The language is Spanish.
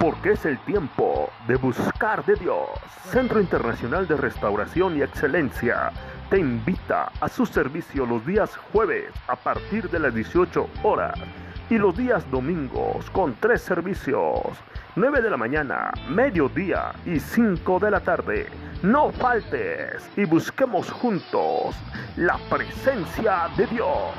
porque es el tiempo de buscar de Dios. Centro Internacional de Restauración y Excelencia te invita a su servicio los días jueves a partir de las 18 horas y los días domingos con tres servicios, 9 de la mañana, mediodía y 5 de la tarde. No faltes y busquemos juntos la presencia de Dios.